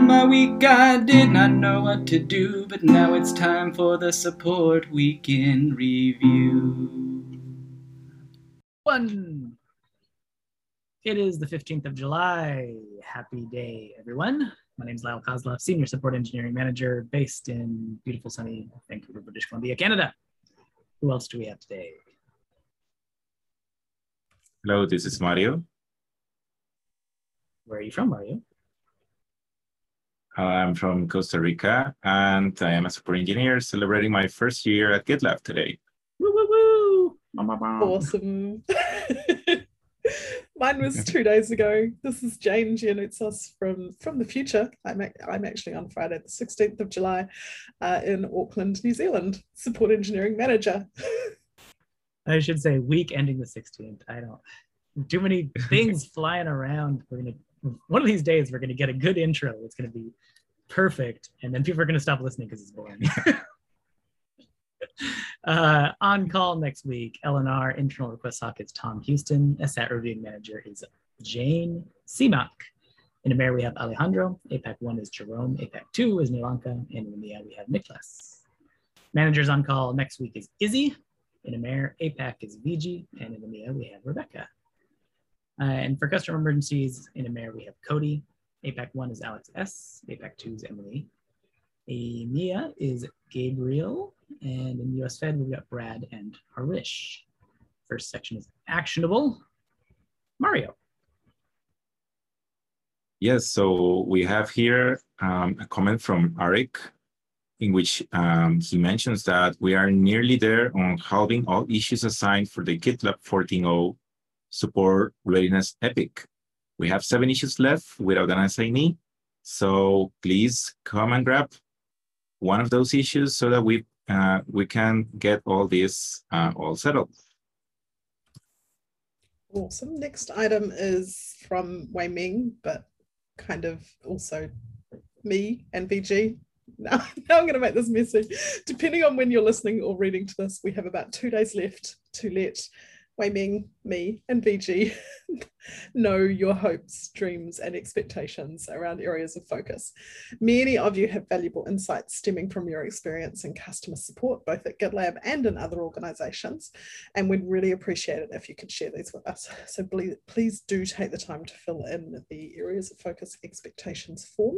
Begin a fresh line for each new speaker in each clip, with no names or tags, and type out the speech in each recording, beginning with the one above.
my week I did not know what to do, but now it's time for the support weekend review.
One. It is the 15th of July. Happy day, everyone. My name is Lyle Kozlov, Senior Support Engineering Manager based in beautiful sunny Vancouver, British Columbia, Canada. Who else do we have today?
Hello, this is Mario.
Where are you from, Mario?
Uh, I'm from Costa Rica and I am a support engineer celebrating my first year at GitLab today.
Woo, woo, woo.
Awesome. Mine was two days ago. This is Jane Gianoutsas from from the future. I'm ac- I'm actually on Friday, the 16th of July, uh, in Auckland, New Zealand, support engineering manager.
I should say week ending the 16th. I don't too many things flying around. We're gonna one of these days we're gonna get a good intro. It's gonna be perfect, and then people are gonna stop listening because it's boring. uh, on call next week, LNR internal request hawk is Tom Houston. SAT reviewing manager is Jane Seamock. In EMEA, we have Alejandro. APAC 1 is Jerome. APAC 2 is Nilanka. And in EMEA, we have Niklas. Managers on call next week is Izzy. In EMEA, APAC is VG. And in EMEA, we have Rebecca. Uh, and for customer emergencies, in EMEA, we have Cody. APAC 1 is Alex S. APAC 2 is Emily. EMEA is Gabriel. And in US Fed, we've got Brad and Harish. First section is actionable. Mario.
Yes, so we have here um, a comment from Arik in which um, he mentions that we are nearly there on halving all issues assigned for the GitLab 14.0 support readiness epic. We have seven issues left without an assignee. So please come and grab one of those issues so that we uh, we can get all this uh, all settled.
Awesome. Next item is from Wei Ming, but kind of also me and VG. Now, now I'm going to make this messy. Depending on when you're listening or reading to this, we have about two days left to let Wei Ming, me, and VG know your hopes, dreams, and expectations around areas of focus. Many of you have valuable insights stemming from your experience in customer support, both at GitLab and in other organizations, and we'd really appreciate it if you could share these with us. So please, please do take the time to fill in the areas of focus expectations form.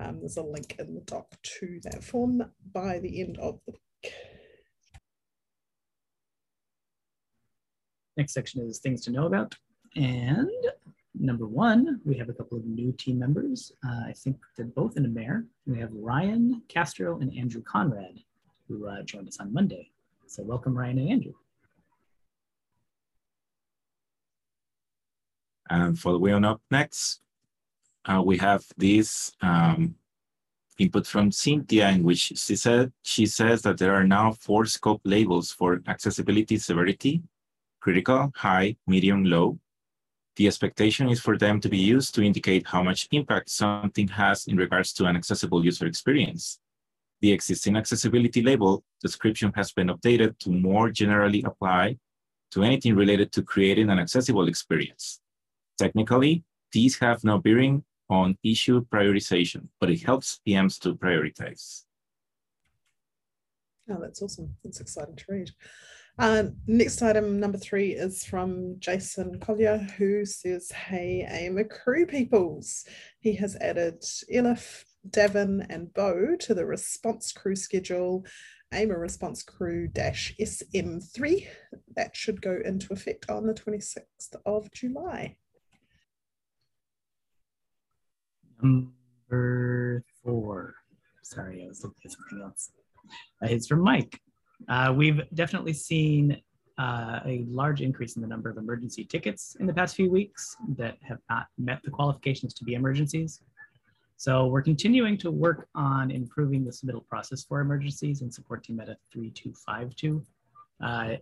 Um, there's a link in the doc to that form by the end of the week.
Next section is things to know about. And number one, we have a couple of new team members. Uh, I think they're both in AMER. We have Ryan Castro and Andrew Conrad, who uh, joined us on Monday. So welcome, Ryan and Andrew.
And for following on up next, uh, we have this um, input from Cynthia in which she said she says that there are now four scope labels for accessibility severity, critical, high, medium, low. The expectation is for them to be used to indicate how much impact something has in regards to an accessible user experience. The existing accessibility label description has been updated to more generally apply to anything related to creating an accessible experience. Technically, these have no bearing on issue prioritization, but it helps PMs to prioritize.
Oh, that's awesome. That's exciting to read. Uh, next item, number three, is from Jason Collier, who says, Hey, AMER crew peoples. He has added Elif, Davin, and Bo to the response crew schedule. AMER response crew dash SM3. That should go into effect on the 26th of July.
Number four. Sorry, I was looking at something else. Uh, it's from Mike. Uh, we've definitely seen uh, a large increase in the number of emergency tickets in the past few weeks that have not met the qualifications to be emergencies. So we're continuing to work on improving the submittal process for emergencies in support team meta 3252. Uh,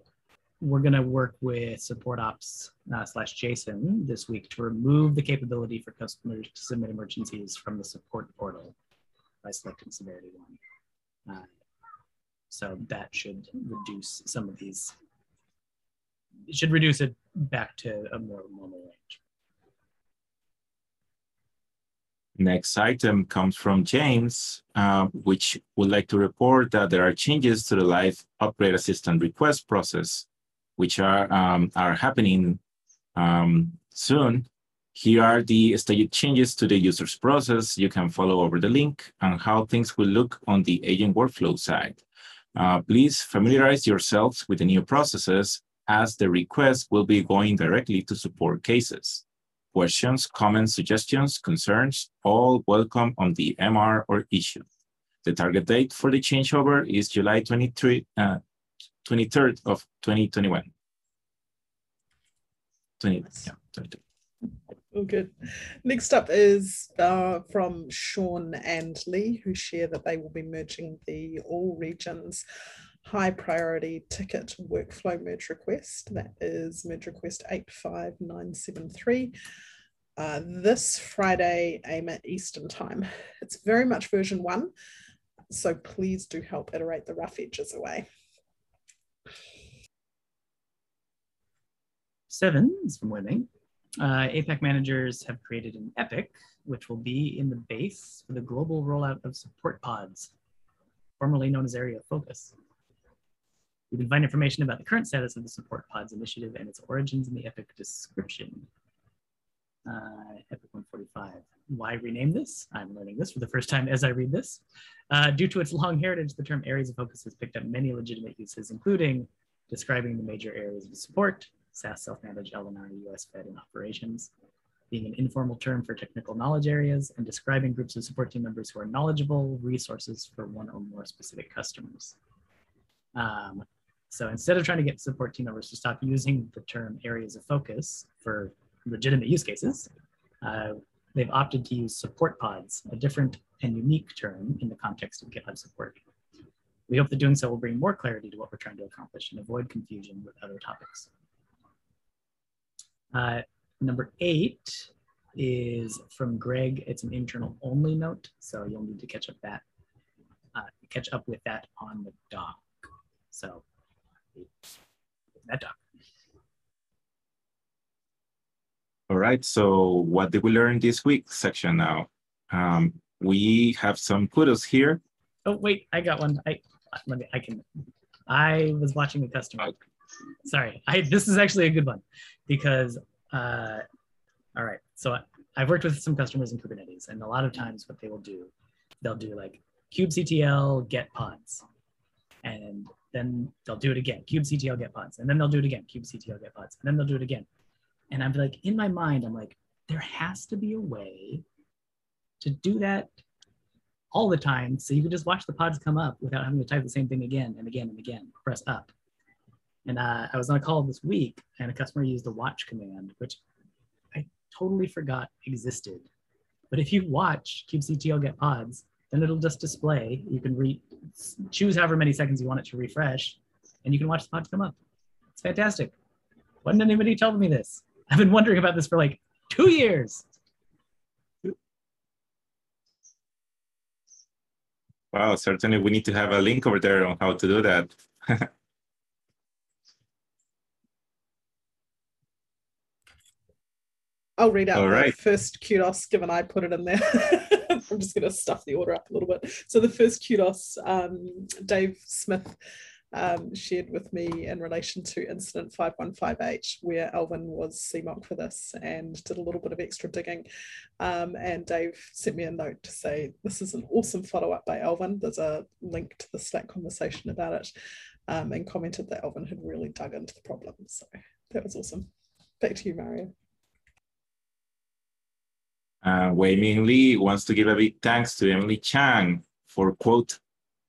we're going to work with support ops uh, slash Jason this week to remove the capability for customers to submit emergencies from the support portal by selecting severity one. Uh, so that should reduce some of these. It should reduce it back to a more normal range.
Next item comes from James, uh, which would like to report that there are changes to the live upgrade assistant request process, which are, um, are happening um, soon. Here are the staged changes to the user's process. You can follow over the link and how things will look on the agent workflow side. Uh, please familiarize yourselves with the new processes as the request will be going directly to support cases questions, comments, suggestions, concerns, all welcome on the MR or issue. The target date for the changeover is July 23, uh, 23rd of 2021. 20, yeah, 22.
All good. Next up is uh, from Sean and Lee, who share that they will be merging the all regions high priority ticket workflow merge request. That is merge request 85973. Uh, this Friday, aim at Eastern time. It's very much version one, so please do help iterate the rough edges away.
Seven is from Wei Ming. Uh, APAC managers have created an epic, which will be in the base for the global rollout of support pods, formerly known as Area of Focus. You can find information about the current status of the Support Pods initiative and its origins in the EPIC description. Uh, EPIC 145. Why rename this? I'm learning this for the first time as I read this. Uh, due to its long heritage, the term areas of focus has picked up many legitimate uses, including describing the major areas of support, SaaS self-managed LNR, US Fed, and operations, being an informal term for technical knowledge areas, and describing groups of support team members who are knowledgeable resources for one or more specific customers. Um, so instead of trying to get support team members to stop using the term areas of focus for legitimate use cases, uh, they've opted to use support pods, a different and unique term in the context of GitLab support. We hope that doing so will bring more clarity to what we're trying to accomplish and avoid confusion with other topics. Uh, number eight is from Greg. It's an internal only note, so you'll need to catch up that, uh, catch up with that on the doc. So that doc.
All right, so what did we learn this week section now? Um, we have some kudos here.
Oh, wait, I got one. I, let me, I can, I was watching a customer. Sorry, I, this is actually a good one because, uh, all right, so I, I've worked with some customers in Kubernetes and a lot of times what they will do, they'll do like kubectl get pods. And then they'll do it again, kubectl get pods, and then they'll do it again, kubectl get pods, and then they'll do it again. And I'm like, in my mind, I'm like, there has to be a way to do that all the time so you can just watch the pods come up without having to type the same thing again and again and again, press up. And uh, I was on a call this week and a customer used the watch command, which I totally forgot existed. But if you watch kubectl get pods, then it'll just display. You can re choose however many seconds you want it to refresh, and you can watch the pods come up. It's fantastic. Why didn't anybody tell me this? I've been wondering about this for like two years.
Wow, certainly we need to have a link over there on how to do that.
I'll read out
All
the
right.
first kudos given I put it in there. I'm just going to stuff the order up a little bit. So the first kudos, um, Dave Smith um, shared with me in relation to incident 5158, where Alvin was CMOC for this and did a little bit of extra digging. Um, and Dave sent me a note to say, this is an awesome follow up by Alvin. There's a link to the Slack conversation about it um, and commented that Alvin had really dug into the problem. So that was awesome. Back to you, Mario.
Uh, Wei Ming Lee wants to give a big thanks to Emily Chang for quote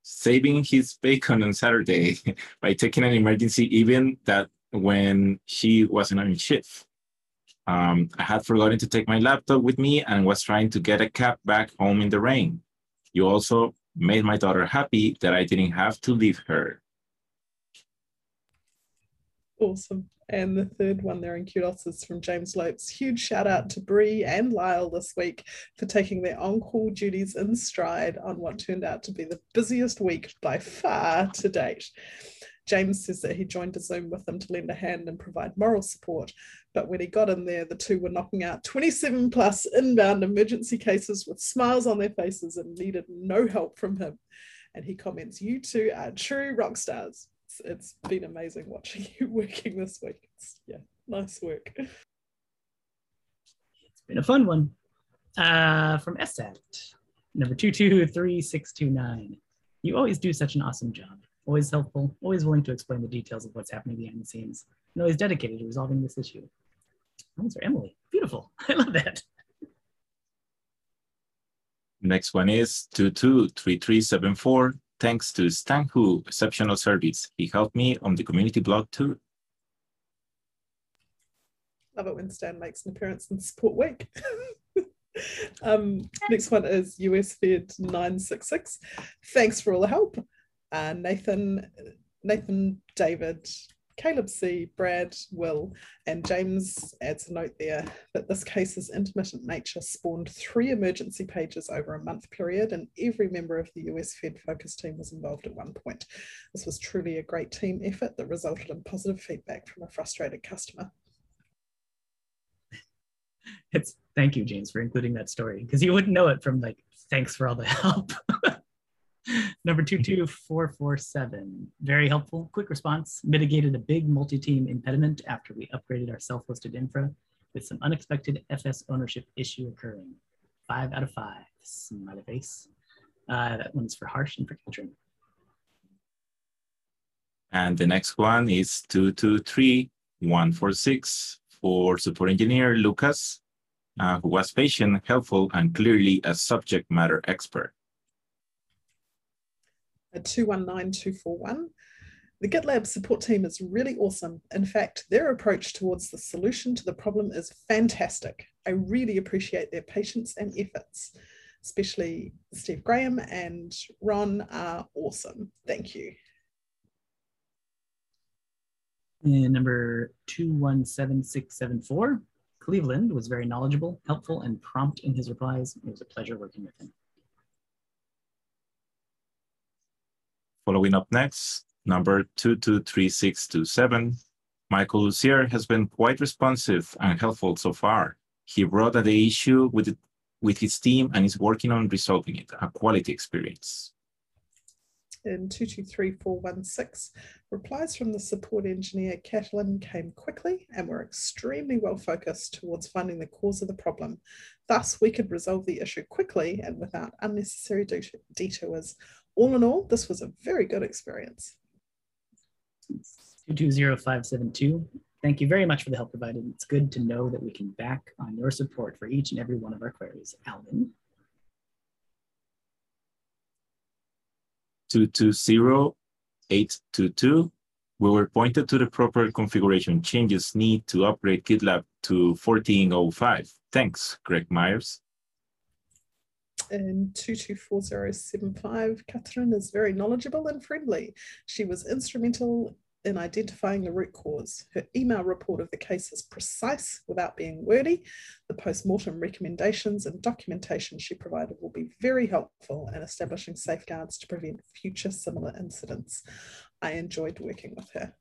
saving his bacon on Saturday by taking an emergency event that when she wasn't on shift. Um, I had forgotten to take my laptop with me and was trying to get a cab back home in the rain. You also made my daughter happy that I didn't have to leave her.
Awesome. And the third one there in kudos is from James Lopes. Huge shout out to Bree and Lyle this week for taking their on-call duties in stride on what turned out to be the busiest week by far to date. James says that he joined a Zoom with them to lend a hand and provide moral support. But when he got in there, the two were knocking out 27 plus inbound emergency cases with smiles on their faces and needed no help from him. And he comments, You two are true rock stars. It's, it's been amazing watching you working this week. It's, yeah, nice work.
It's been a fun one. Uh, from SAT, number 223629. You always do such an awesome job. Always helpful, always willing to explain the details of what's happening behind the scenes, and always dedicated to resolving this issue. Answer Emily. Beautiful. I love that.
Next one is 223374. Thanks to Stan Hu, exceptional service. He helped me on the community blog too.
Love it when Stan makes an appearance in Support Week. um, next one is US Fed 966. Thanks for all the help. Uh, Nathan, Nathan, David, Caleb C, Brad, Will, and James adds a note there that this case's intermittent nature spawned three emergency pages over a month period, and every member of the US Fed focus team was involved at one point. This was truly a great team effort that resulted in positive feedback from a frustrated customer.
It's thank you, James, for including that story because you wouldn't know it from like thanks for all the help. Number 22447, very helpful, quick response, mitigated a big multi-team impediment after we upgraded our self-hosted infra with some unexpected FS ownership issue occurring. Five out of five, smiley face. Uh, that one's for Harsh and for Katrin.
And the next one is 223146 for support engineer Lucas, uh, who was patient, helpful, and clearly a subject matter expert.
Uh, a 219241. The GitLab support team is really awesome. In fact, their approach towards the solution to the problem is fantastic. I really appreciate their patience and efforts, especially Steve Graham and Ron are awesome. Thank you.
And number 217674, Cleveland was very knowledgeable, helpful, and prompt in his replies. It was a pleasure working with him.
Following up next, number 223627, Michael Lucier has been quite responsive and helpful so far. He brought up the issue with, with his team and is working on resolving it, a quality experience.
In 223416, replies from the support engineer Catalin came quickly and were extremely well focused towards finding the cause of the problem. Thus, we could resolve the issue quickly and without unnecessary detours all in all, this was a very good experience.
220572. Thank you very much for the help provided. It's good to know that we can back on your support for each and every one of our queries. Alvin.
220822. We were pointed to the proper configuration changes need to upgrade GitLab to 1405. Thanks, Greg Myers
in 224075, Catherine is very knowledgeable and friendly. She was instrumental in identifying the root cause. Her email report of the case is precise without being wordy. The post-mortem recommendations and documentation she provided will be very helpful in establishing safeguards to prevent future similar incidents. I enjoyed working with her.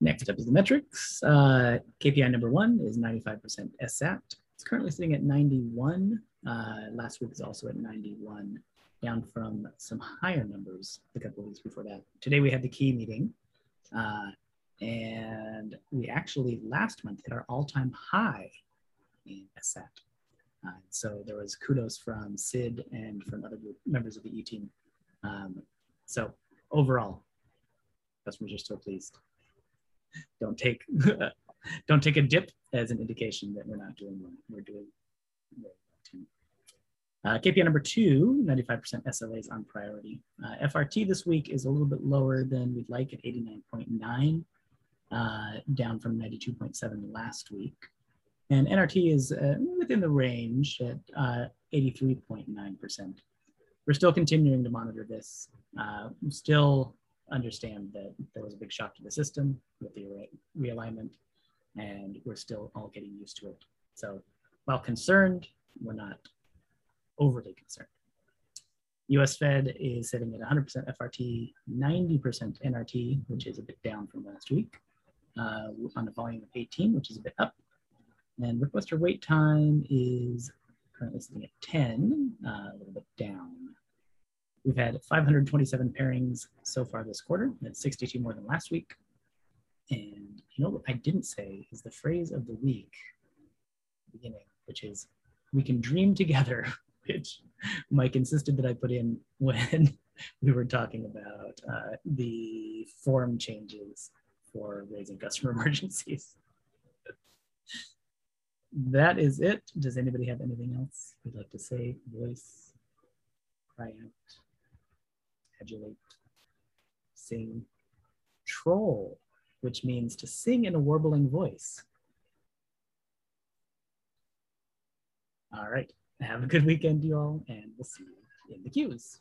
Next up is the metrics. Uh, KPI number one is 95% SAT. It's currently sitting at 91. Uh, last week was also at 91, down from some higher numbers a couple of weeks before that. Today we had the key meeting, uh, and we actually last month hit our all-time high in SAT. Uh, so there was kudos from Sid and from other members of the E team. Um, so overall, customers are still pleased. Don't take don't take a dip as an indication that we're not doing well. We're doing uh, KPI number two, 95% SLAs on priority. Uh, FRT this week is a little bit lower than we'd like at 89.9, uh, down from 92.7 last week. And NRT is uh, within the range at 83.9%. Uh, we're still continuing to monitor this. Uh, still understand that there was a big shock to the system with the re realignment, and we're still all getting used to it. So while concerned, we're not overly concerned. US Fed is sitting at 100% FRT, 90% NRT, which is a bit down from last week, uh, on a volume of 18, which is a bit up. And requester wait time is currently sitting at 10, uh, a little bit down. We've had 527 pairings so far this quarter. That's 62 more than last week. And you know what I didn't say is the phrase of the week beginning, which is we can dream together, which Mike insisted that I put in when we were talking about uh, the form changes for raising customer emergencies. that is it. Does anybody have anything else you'd like to say? Voice, cry out, adulate, sing, troll, which means to sing in a warbling voice. All right. Have a good weekend, you all, and we'll see you in the queues.